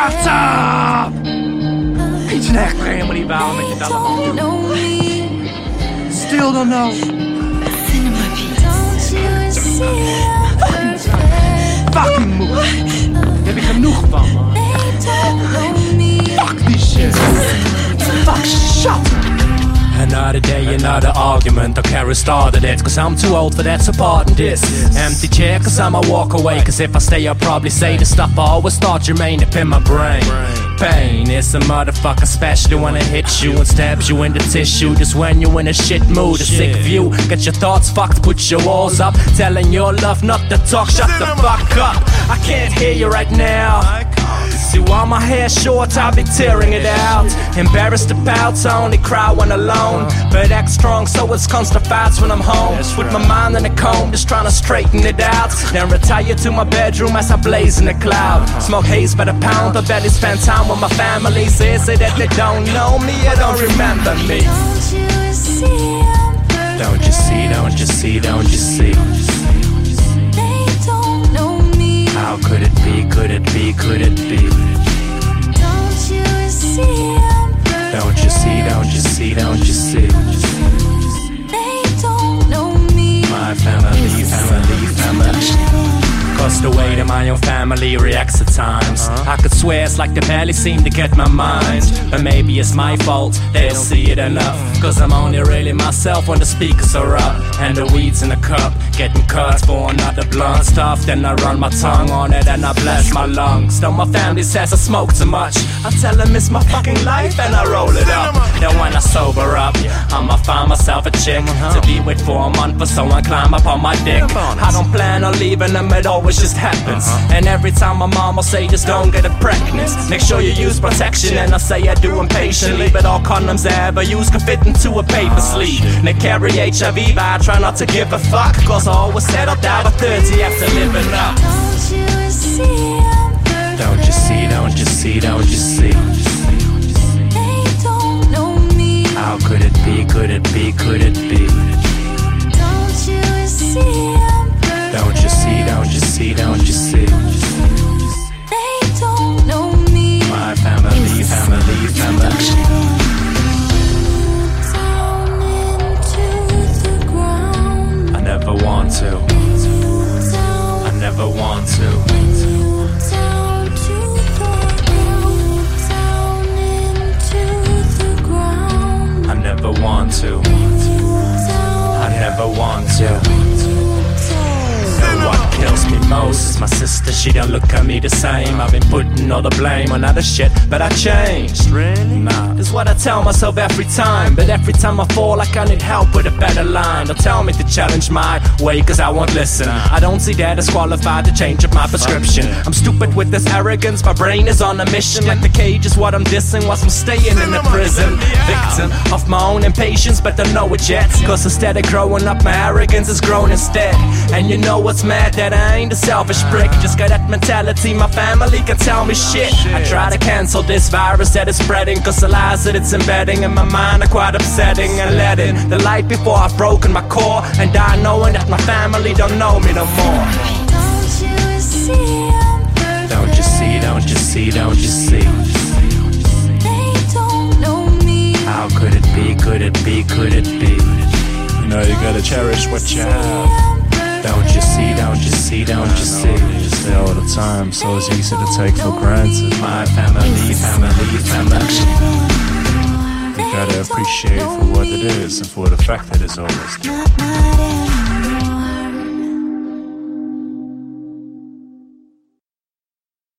Shut up! Beetje echt helemaal niet waarom dat je dat allemaal doet. Still don't know. Fucking moe. Another day, another argument. I carry started it, cause I'm too old for that, so pardon this. Empty chair, cause I'ma walk away. Cause if I stay, I'll probably say the stuff I always thought remained up in my brain. Pain is a motherfucker, especially when it hits you and stabs you in the tissue. Just when you're in a shit mood, a sick view. Get your thoughts fucked, put your walls up. Telling your love not to talk, shut the fuck up. I can't hear you right now. See, while my hair short, I'll be tearing it out. Embarrassed to pout, I only cry when alone. But act strong, so it's constant fights when I'm home. With my mind in a comb, just trying to straighten it out. Then retire to my bedroom as I blaze in the cloud. Smoke haze by the pound, I barely spend time with my family. Say, say that they don't know me, or don't remember me. Don't you see, don't you see, don't you see? They don't know me. How could it be, could it be, could it be? Don't you see, don't you see, don't you see? Don't you see? They don't know me. My family, family, family. Cause the way that my own family reacts at times. Uh-huh. I could swear it's like they barely seem to get my mind. But maybe it's my fault, they don't see it enough. Mm. Cause I'm only really myself when the speakers are up. And the weeds in the cup, getting cuts for another blunt stuff. Then I run my tongue on it and I bless my lungs. Though my family says I smoke too much, I tell them it's my fucking life and I roll it up. Then when I sober up, I'ma find myself a chick uh-huh. to be with for a month or so and climb up on my dick. I don't plan on leaving them, it always just happens. Uh-huh. And every time my mama say just don't get it pregnant. Make sure you use protection, and I say I do impatiently. But all condoms I ever use can fit into a paper ah, sleeve. And they carry HIV, but I try not to give a fuck. Cause I always said I'll die by 30 after living up. Don't you see, don't you see, don't you see? Don't you see? They don't know me. How could it be, could it be, could it be? My sister, she don't look at me the same. I've been putting all the blame on other shit, but I changed. Really? Nah, it's what I tell myself every time. But every time I fall, I need help with a better line. Don't tell me to challenge my way, cause I won't listen. I don't see that as qualified to change up my prescription. I'm stupid with this arrogance, my brain is on a mission. Like the cage is what I'm dissing whilst I'm staying in the prison. Victim of my own impatience, but don't know it yet. Cause instead of growing up, my arrogance has grown instead. And you know what's mad? That I ain't a selfish prick. Just got that mentality, my family can tell me shit. I try to cancel this virus that is spreading, cause the lies that it's embedding in my mind are quite upsetting. And letting the light before I've broken my core, and die knowing that my family don't know me no more. Don't could it be? You know, you gotta cherish what you have. Don't you see, don't you see, don't you see? You say all the time, so it's easy to take for granted. My family, family, family. You gotta appreciate for what it is and for the fact that it's always there.